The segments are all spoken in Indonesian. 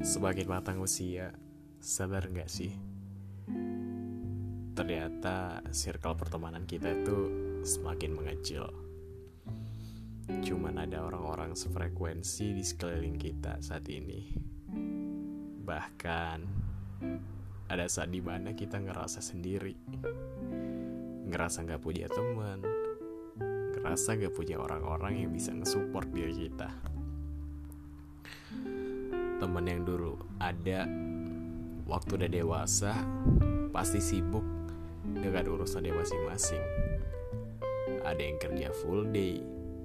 Semakin matang usia, sadar nggak sih? Ternyata circle pertemanan kita itu semakin mengecil. Cuman ada orang-orang sefrekuensi di sekeliling kita saat ini. Bahkan ada saat di mana kita ngerasa sendiri, ngerasa nggak punya teman, ngerasa nggak punya orang-orang yang bisa nge-support diri kita temen yang dulu ada. Waktu udah dewasa pasti sibuk dengan urusan dia masing-masing. Ada yang kerja full day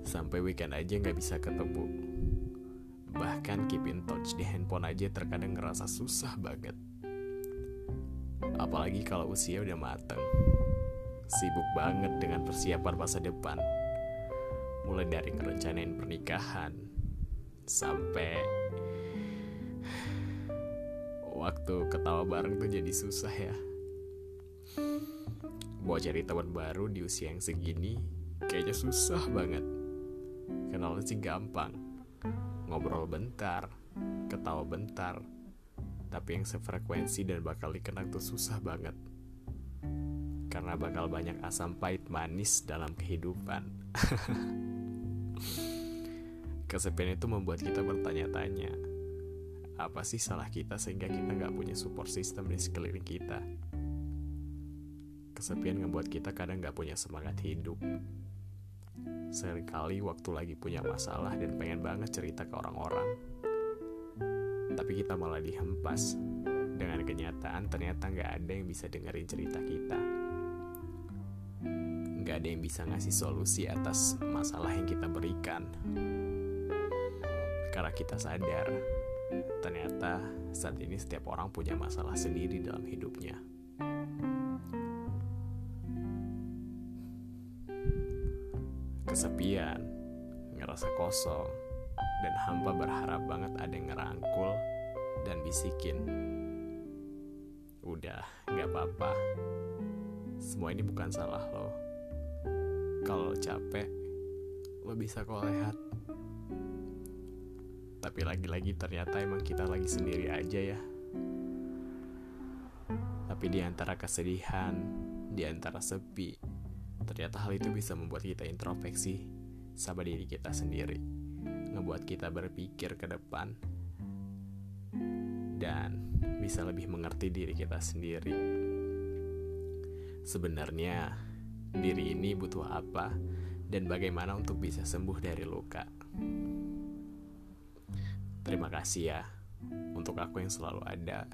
sampai weekend aja nggak bisa ketemu. Bahkan keep in touch di handphone aja terkadang ngerasa susah banget. Apalagi kalau usia udah mateng. Sibuk banget dengan persiapan masa depan. Mulai dari ngerencanain pernikahan sampai waktu ketawa bareng tuh jadi susah ya. Mau cari teman baru di usia yang segini Kayaknya susah banget. Kenal sih gampang. Ngobrol bentar Ketawa bentar. Tapi yang sefrekuensi dan bakal dikenang tuh susah banget. Karena bakal banyak asam pahit manis dalam kehidupan. Kesepian itu membuat kita bertanya-tanya apa sih salah kita sehingga kita nggak punya support system di sekeliling kita? Kesepian ngebuat kita kadang nggak punya semangat hidup. Seringkali waktu lagi punya masalah dan pengen banget cerita ke orang-orang. Tapi kita malah dihempas dengan kenyataan ternyata nggak ada yang bisa dengerin cerita kita. Nggak ada yang bisa ngasih solusi atas masalah yang kita berikan. Karena kita sadar ternyata saat ini setiap orang punya masalah sendiri dalam hidupnya. Kesepian, ngerasa kosong, dan hampa berharap banget ada yang ngerangkul dan bisikin. Udah, gak apa-apa. Semua ini bukan salah lo. Kalau capek, lo bisa kok lehat tapi lagi-lagi ternyata emang kita lagi sendiri aja ya. Tapi di antara kesedihan di antara sepi ternyata hal itu bisa membuat kita introspeksi sama diri kita sendiri. Ngebuat kita berpikir ke depan. Dan bisa lebih mengerti diri kita sendiri. Sebenarnya diri ini butuh apa dan bagaimana untuk bisa sembuh dari luka. Terima kasih ya untuk aku yang selalu ada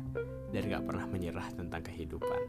dan gak pernah menyerah tentang kehidupan.